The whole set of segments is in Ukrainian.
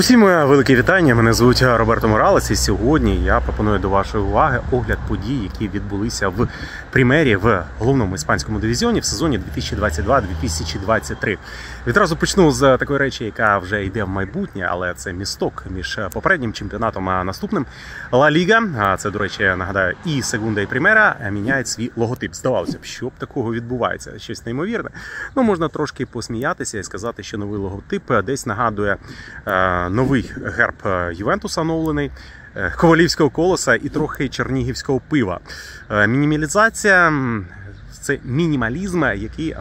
Усім велике вітання. Мене звуть Роберто Моралес. І сьогодні я пропоную до вашої уваги огляд подій, які відбулися в примері в головному іспанському дивізіоні в сезоні 2022-2023. Відразу почну з такої речі, яка вже йде в майбутнє, але це місток між попереднім чемпіонатом а наступним. Ла Ліга, а це, до речі, нагадаю, і Сегунда, і Примера міняють свій логотип. Здавалося б, що б такого відбувається, щось неймовірне. Ну можна трошки посміятися і сказати, що новий логотип десь нагадує е, новий герб Ювентуса оновлений. е, Ковалівського колоса і трохи чернігівського пива. Е, Мінімалізація це мінімалізм, який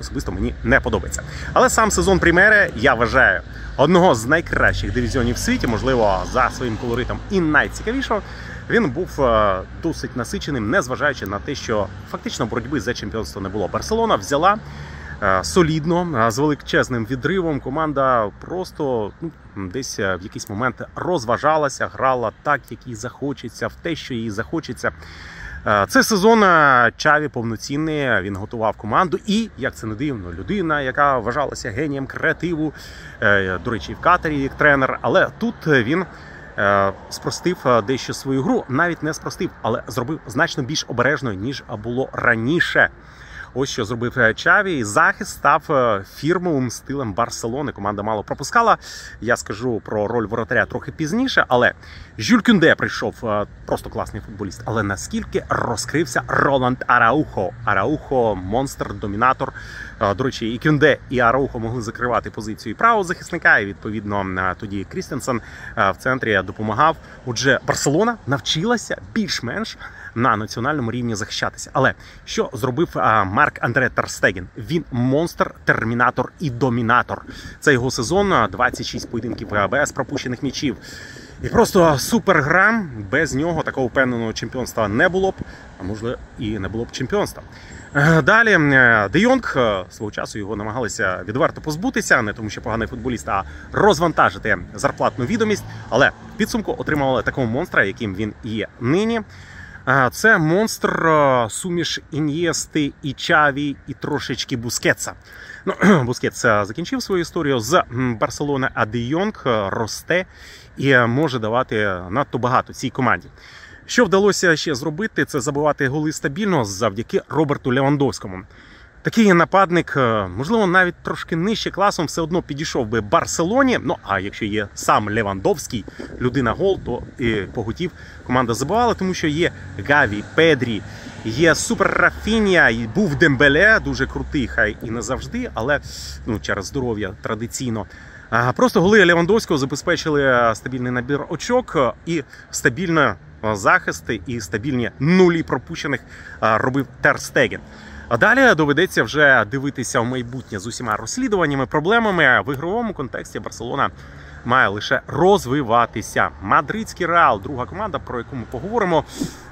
особисто мені не подобається. Але сам сезон Примери я вважаю одного з найкращих дивізіонів в світі, можливо, за своїм колоритом і найцікавішого. Він був е, досить насиченим, незважаючи на те, що фактично боротьби за чемпіонство не було. Барселона взяла е, солідно е, з величезним відривом. Команда просто ну, десь е, в якийсь момент розважалася, грала так, як їй захочеться, в те, що їй захочеться. Е, Це сезон е, Чаві повноцінний. Він готував команду, і як це не дивно, людина, яка вважалася генієм креативу, е, до речі, в катері як тренер. Але тут він е, спростив е, дещо свою гру, навіть не спростив, але зробив значно більш обережною ніж було раніше. Ось що зробив е, Чаві. Захист став е, фірмовим стилем Барселони. Команда мало пропускала. Я скажу про роль воротаря трохи пізніше, але Жюль Кюнде прийшов е, просто класний футболіст. Але наскільки розкрився Роланд Араухо? Араухо, монстр, домінатор. До речі, і Кюнде, і Араухо могли закривати позицію правого захисника. І відповідно тоді Крістенсен в центрі допомагав. Отже, Барселона навчилася більш-менш на національному рівні захищатися. Але що зробив Марк Андре Терстеген? Він монстр, термінатор і домінатор. Це його сезон, а, 26 поєдинків без пропущених м'ячів. І просто супергра. Без нього такого впевненого чемпіонства не було б, а можливо і не було б чемпіонства. Е, Далі е, Де Йонг е, свого часу його намагалися відверто позбутися, не тому, що поганий футболіст, а розвантажити зарплатну відомість. Але підсумку отримали такого монстра, яким він є нині. Це монстр е, суміш Ін'єсти і Чаві, і трошечки Бускетса. Ну, Бускетс е, закінчив свою історію з Барселони, а Де Йонг росте і е, може давати надто багато цій команді. Що вдалося ще зробити, це забивати голи стабільно завдяки Роберту Левандовському. Такий нападник, е, можливо, навіть трошки нижче класом, все одно підійшов би Барселоні. Ну а якщо є сам Левандовський, людина гол, то і поготів команда забивала, тому що є Гаві, Педрі, є Супер Рафінія, і був Дембеле, дуже крутий, хай і не завжди, але ну через здоров'я традиційно. Просто голи Левандовського забезпечили е, стабільний набір очок е, і стабільно захисти і стабільні нулі пропущених робив Терстеген. А далі доведеться вже дивитися в майбутнє з усіма розслідуваннями, проблемами в ігровому контексті Барселона має лише розвиватися. Мадридський Реал, друга команда, про яку ми поговоримо.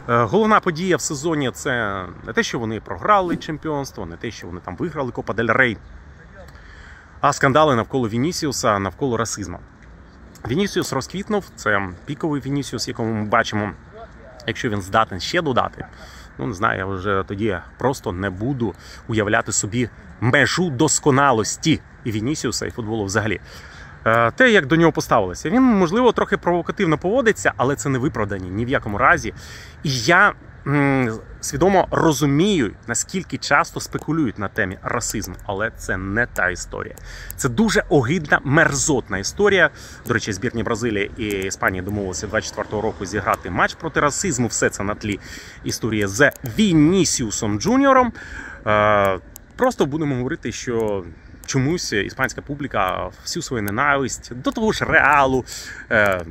Е, Головна подія в сезоні це не те, що вони програли чемпіонство, не те, що вони там виграли Копа Дель Рей, а скандали навколо Вінісіуса, навколо расизму. Вінісіус розквітнув. Це піковий Вінісіус, якому ми бачимо, якщо він здатен ще додати. Ну, не знаю, я вже тоді просто не буду уявляти собі межу досконалості і Вінісіуса, і футболу взагалі. Е, Те, як до нього поставилися, він, можливо, трохи провокативно поводиться, але це не виправдані ні в якому разі. І я свідомо розумію, наскільки часто спекулюють на темі расизму, але це не та історія. Це дуже огидна, мерзотна історія. До речі, збірні Бразилії і Іспанії домовилися 24-го року зіграти матч проти расизму. Все це на тлі історії з Вінісіусом Джуніором. Е, Просто будемо говорити, що чомусь іспанська публіка всю свою ненависть до того ж реалу. Е,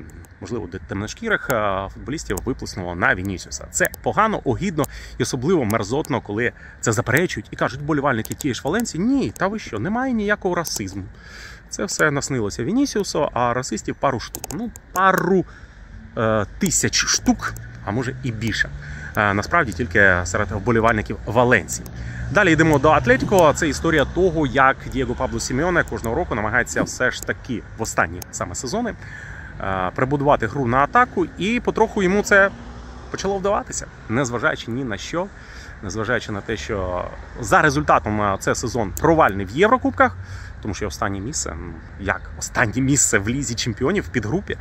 Можливо, темношкірих футболістів виплеснуло на Вінісіуса. Це погано, огідно і особливо мерзотно, коли це заперечують і кажуть болівальники тієї ж Валенції, ні, та ви що, немає ніякого расизму. Це все наснилося Вінісіусу, а расистів пару штук. Ну, пару е, тисяч штук, а може і більше. Е, насправді тільки серед вболівальників Валенції. Далі йдемо до Атлетіко. Це історія того, як Дієго Пабло Сімеоне кожного року намагається все ж таки в останні саме сезони прибудувати гру на атаку, і потроху йому це почало вдаватися, незважаючи ні на що, незважаючи на те, що за результатом е, це сезон провальний в Єврокубках, тому що останнє місце, ну як останнє місце в лізі чемпіонів в підгрупі. Е,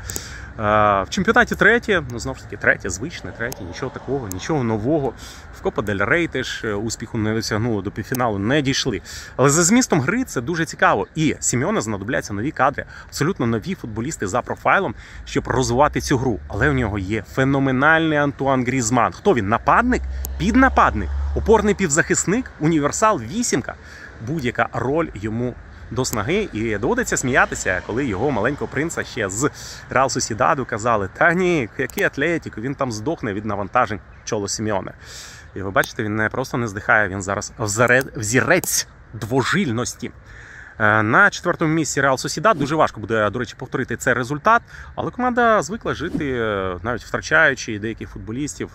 В чемпіонаті третє, ну знову ж таки, третє, звичне, третє, нічого такого, нічого нового. В Копа Дель Рей теж е, успіху не досягнули, до півфіналу не дійшли. Але за змістом гри це дуже цікаво. І Сімеоне знадобляться нові кадри, абсолютно нові футболісти за профайлом, щоб розвивати цю гру. Але у нього є феноменальний Антуан Грізман. Хто він? Нападник? Піднападник, опорний півзахисник, універсал, вісімка. Будь-яка роль йому до снаги, і доводиться сміятися, коли його маленького принца ще з Реал Сосідаду казали: Та ні, який атлетік, він там здохне від навантажень чоло Сімеоне. І ви бачите, він не просто не здихає, він зараз взірець двожильності. Е, На четвертому місці Реал Сосідад дуже важко буде, до речі, повторити цей результат, але команда звикла жити, е, навіть втрачаючи деяких футболістів.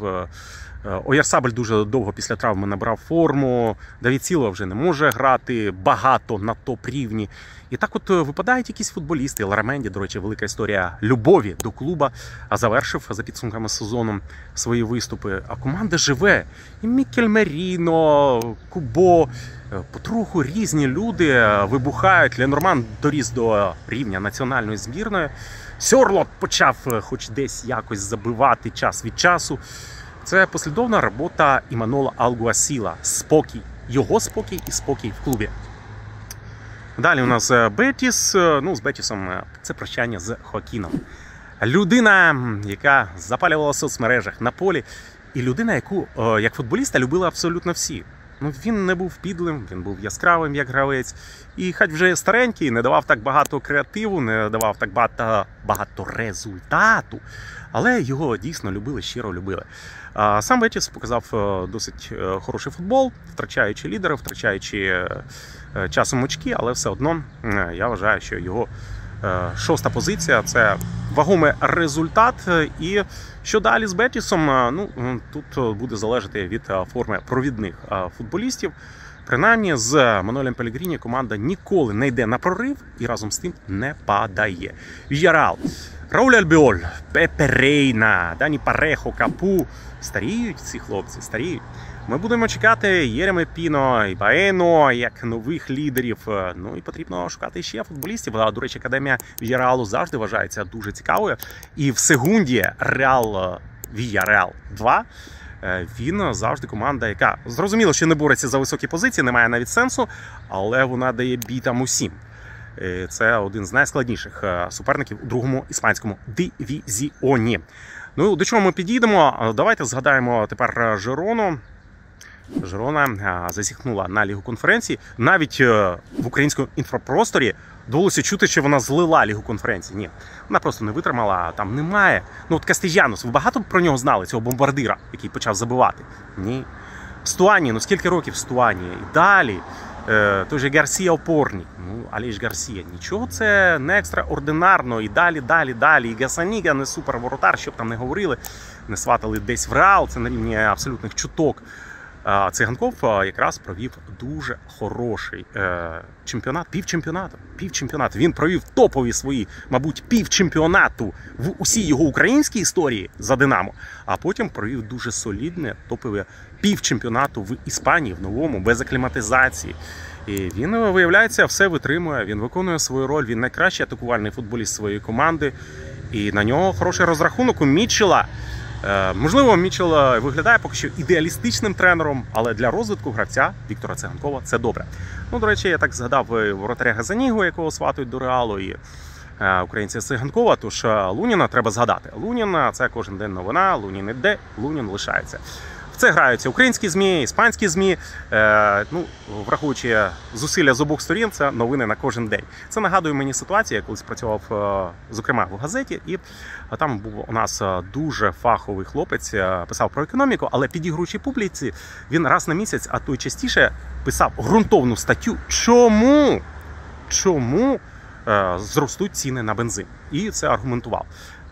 Е, Оярсабель дуже довго після травми набрав форму. Давід Сілва вже не може грати багато на топ-рівні. І так, от е, випадають якісь футболісти. Лараменді, до речі, велика історія любові до клуба, а завершив за підсумками сезону свої виступи. А команда живе. І Мікель Меріно, Кубо. Е, Потроху різні люди вибухають. Ленорман доріс до рівня національної збірної. Сьорлот почав хоч десь якось забивати час від часу. Це послідовна робота Іманола Алгуасіла. Спокій. Його спокій і спокій в клубі. Далі у нас е, Бетіс. Е, Ну, з Бетісом е, це прощання з Хоакіном. Людина, яка запалювала в соцмережах на полі, і людина, яку як футболіста любили абсолютно всі. Ну, він не був підлим, він був яскравим як гравець. І хай вже старенький, не давав так багато креативу, не давав так багато, багато результату. Але його дійсно любили, щиро любили. Сам Бетіс показав е, досить е, хороший футбол, втрачаючи лідера, втрачаючи е, часом очки, але все одно я вважаю, що його шоста позиція це вагомий результат. Е, І що далі з Бетісом? Е, Ну тут е, буде залежати від е, форми провідних е, футболістів. Принаймні з Мануелем Пелегріні команда ніколи не йде на прорив і разом з тим не падає. Віярал, Рауль Альбіоль, Пепе Рейна, Дані Парехо, Капу. Старіють ці хлопці, старіють. Ми будемо чекати Єреми Піно і Баено як нових лідерів. Е, Ну і потрібно шукати ще футболістів. А, До речі, академія Віяралу завжди вважається дуже цікавою. І в секунді Реал е, Віяреал 2 е, він завжди команда, яка зрозуміло, що не бореться за високі позиції, немає навіть сенсу, але вона дає бій там усім. Е, Це один з найскладніших е, суперників у другому іспанському дивізіоні. Ну до чого ми підійдемо? Е, Давайте згадаємо тепер е, Жирону. Жирона е, засіхнула на лігу конференції. Навіть е, в українському інфопросторі довелося чути, що вона злила лігу конференції. Ні, вона просто не витримала. Там немає. Ну от Кастежянус, ви багато про нього знали, цього бомбардира, який почав забивати? Ні. Стуані, ну скільки років Стуані? І далі. Е, той же Гарсія опорник. Ну, але ж Гарсія. Нічого це не екстраординарно. І далі, далі, далі. І Гасаніга не суперворотар, щоб там не говорили, не сватали десь в реал. Це на рівні абсолютних чуток. Циганков якраз провів дуже хороший е, чемпіонат, півчемпіонату. Півчемпіонату. Він провів топові свої, мабуть, півчемпіонату в усій його українській історії за Динамо. А потім провів дуже солідне топове півчемпіонату в Іспанії, в новому, без акліматизації. І він виявляється, все витримує. Він виконує свою роль. Він найкращий атакувальний футболіст своєї команди. І на нього хороший розрахунок у Мітчела. Е, Можливо, Мічел виглядає поки що ідеалістичним тренером, але для розвитку гравця Віктора Циганкова це добре. Ну, до речі, я так згадав е, воротаря Газанігу, якого сватують до реалу, і е, українця Циганкова. Тож Луніна треба згадати. Лунін е, це кожен день новина. Лунін іде, Лунін лишається. Це граються українські змі, іспанські змі. Е, ну, враховуючи зусилля з обох сторін, це новини на кожен день. Це нагадує мені ситуацію, я колись працював, е, зокрема, в газеті, і там був у нас е, дуже фаховий хлопець, е, писав про економіку, але підігруючи публіці, він раз на місяць, а то й частіше, писав ґрунтовну статтю. Чому? Чому е, зростуть ціни на бензин? І це аргументував.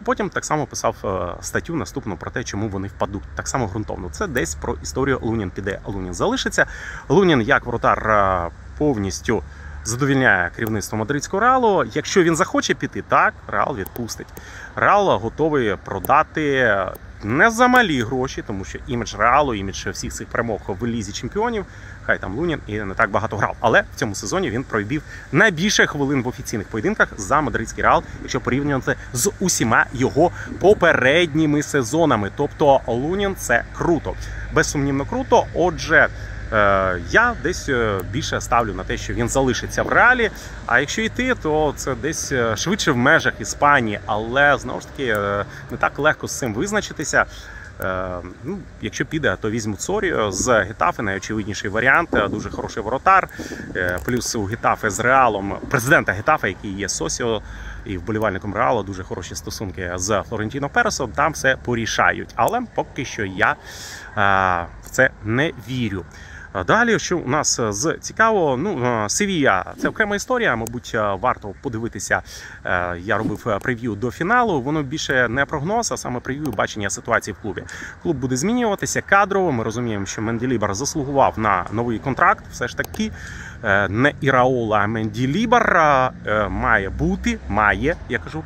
Потім так само писав е, статтю наступну про те, чому вони впадуть. Так само ґрунтовно. Це десь про історію Лунін піде, Лунін залишиться. Лунін як воротар е, повністю задовільняє керівництво мадридського реалу. Якщо він захоче піти, так реал відпустить. Реал готовий продати не за малі гроші, тому що імідж реалу, імідж всіх цих перемог в лізі чемпіонів. Хай там Лунін і не так багато грав. Але в цьому сезоні він провів найбільше хвилин в офіційних поєдинках за мадридський реал, якщо порівнювати з усіма його попередніми сезонами. Тобто Лунін це круто, безсумнівно круто. Отже. Е, Я десь е, більше ставлю на те, що він залишиться в реалі. А якщо йти, то це десь е, швидше в межах Іспанії, але знову ж таки не так легко з цим визначитися. Е, Ну, якщо піде, то візьмуть Цоріо з Гетафи, найочевидніший варіант. Е, Дуже хороший воротар. Е, Плюс у Гетафи з Реалом президента Гетафи, який є Сосіо і вболівальником Реалу, дуже хороші стосунки з Флорентіно Пересом. Там все порішають. Але поки що я е, в це не вірю. Далі, що у нас е, з цікавого, ну Севія це окрема історія. Мабуть, е, варто подивитися. Е, Я робив прев'ю до фіналу. Воно більше не прогноз, а саме прев'ю бачення ситуації в клубі. Клуб буде змінюватися кадрово. Ми розуміємо, що Менделібар заслугував на новий контракт. Все ж таки, не Іраола, а Менделібар е, має бути. Має, я кажу,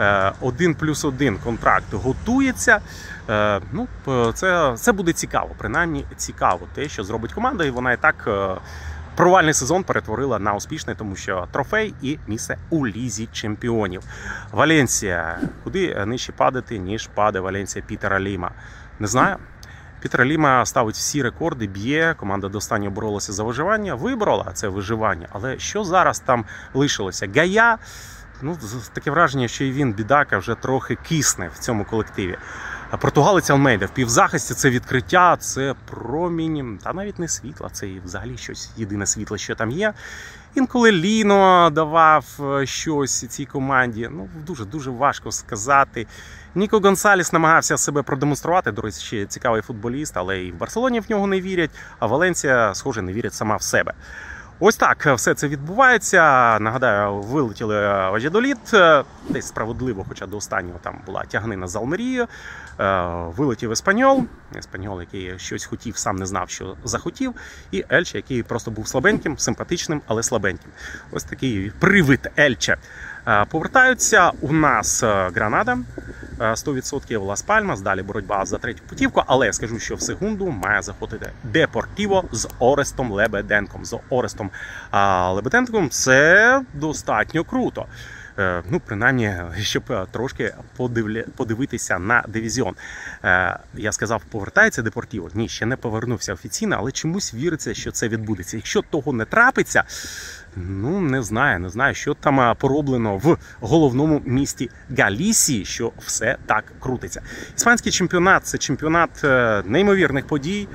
е, один плюс один контракт готується. Е, Ну, це, це буде цікаво. Принаймні цікаво те, що зробить команда, і вона і так е, провальний сезон перетворила на успішний, тому що трофей і місце у лізі чемпіонів. Валенсія. Куди нижче падати, ніж паде Валенсія Пітера Ліма? Не знаю. Пітер Ліма ставить всі рекорди, б'є. Команда до боролася за виживання. Виборола це виживання. Але що зараз там лишилося? Гая. Ну, таке враження, що і він, бідака, вже трохи кисне в цьому колективі. Португалець Алмейда в півзахисті це відкриття, це промінь, та навіть не світла, це і взагалі щось єдине світло, що там є. Інколи Ліно давав е, щось цій команді. Ну, дуже дуже важко сказати. Ніко Гонсаліс намагався себе продемонструвати. До речі, цікавий футболіст, але і в Барселоні в нього не вірять. А Валенсія, схоже, не вірить сама в себе. Ось так все це відбувається. Нагадаю, вилетіли Вадядоліт, десь справедливо, хоча до останнього там була тягнина з Алмерією. Е, Вилетів Еспаньол, Еспаньол, який щось хотів, сам не знав, що захотів. І Ельче, який просто був слабеньким, симпатичним, але слабеньким. Ось такий привид Ельче. Е, Повертаються у нас е, Гранада. е, 100% Лас Пальмас, далі боротьба за третю путівку, але я скажу, що в секунду має заходити Депортіво з Орестом Лебеденком. З Орестом Лебеденком це достатньо круто. Е, Ну, принаймні, щоб е, трошки подивитися на дивізіон. Е, Я сказав, повертається Депортіво. Ні, ще не повернувся офіційно, але чомусь віриться, що це відбудеться. Якщо того не трапиться, ну не знаю, не знаю, що там пороблено в головному місті Галісії, що все так крутиться. Іспанський чемпіонат це чемпіонат неймовірних подій.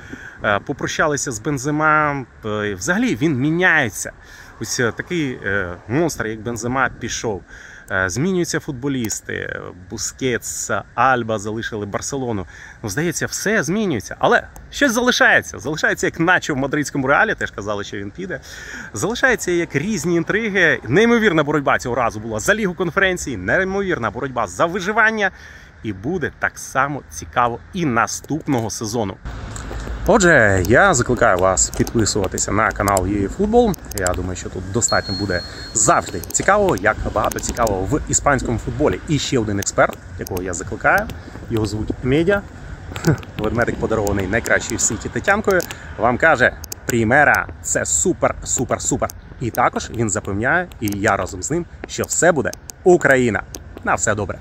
Попрощалися з Бензема. Е, Взагалі він міняється. Ось е, такий е, монстр, як Бензема, пішов. Е, Змінюються футболісти. Бускетс, Альба залишили Барселону. Ну, здається, все змінюється. Але щось залишається. Залишається як наче в мадридському реалі, теж казали, що він піде. Залишається як різні інтриги. Неймовірна боротьба цього разу була за лігу конференції, неймовірна боротьба за виживання. І буде так само цікаво і наступного сезону. Отже, я закликаю вас підписуватися на канал «Є Футбол. Я думаю, що тут достатньо буде завжди цікаво, як багато цікавого в іспанському футболі. І ще один експерт, якого я закликаю. Його звуть Медя. Ведмедик подарований найкращою в світі Тетянкою. Вам каже: Прімера це супер, супер, супер. І також він запевняє, і я разом з ним, що все буде Україна. На все добре.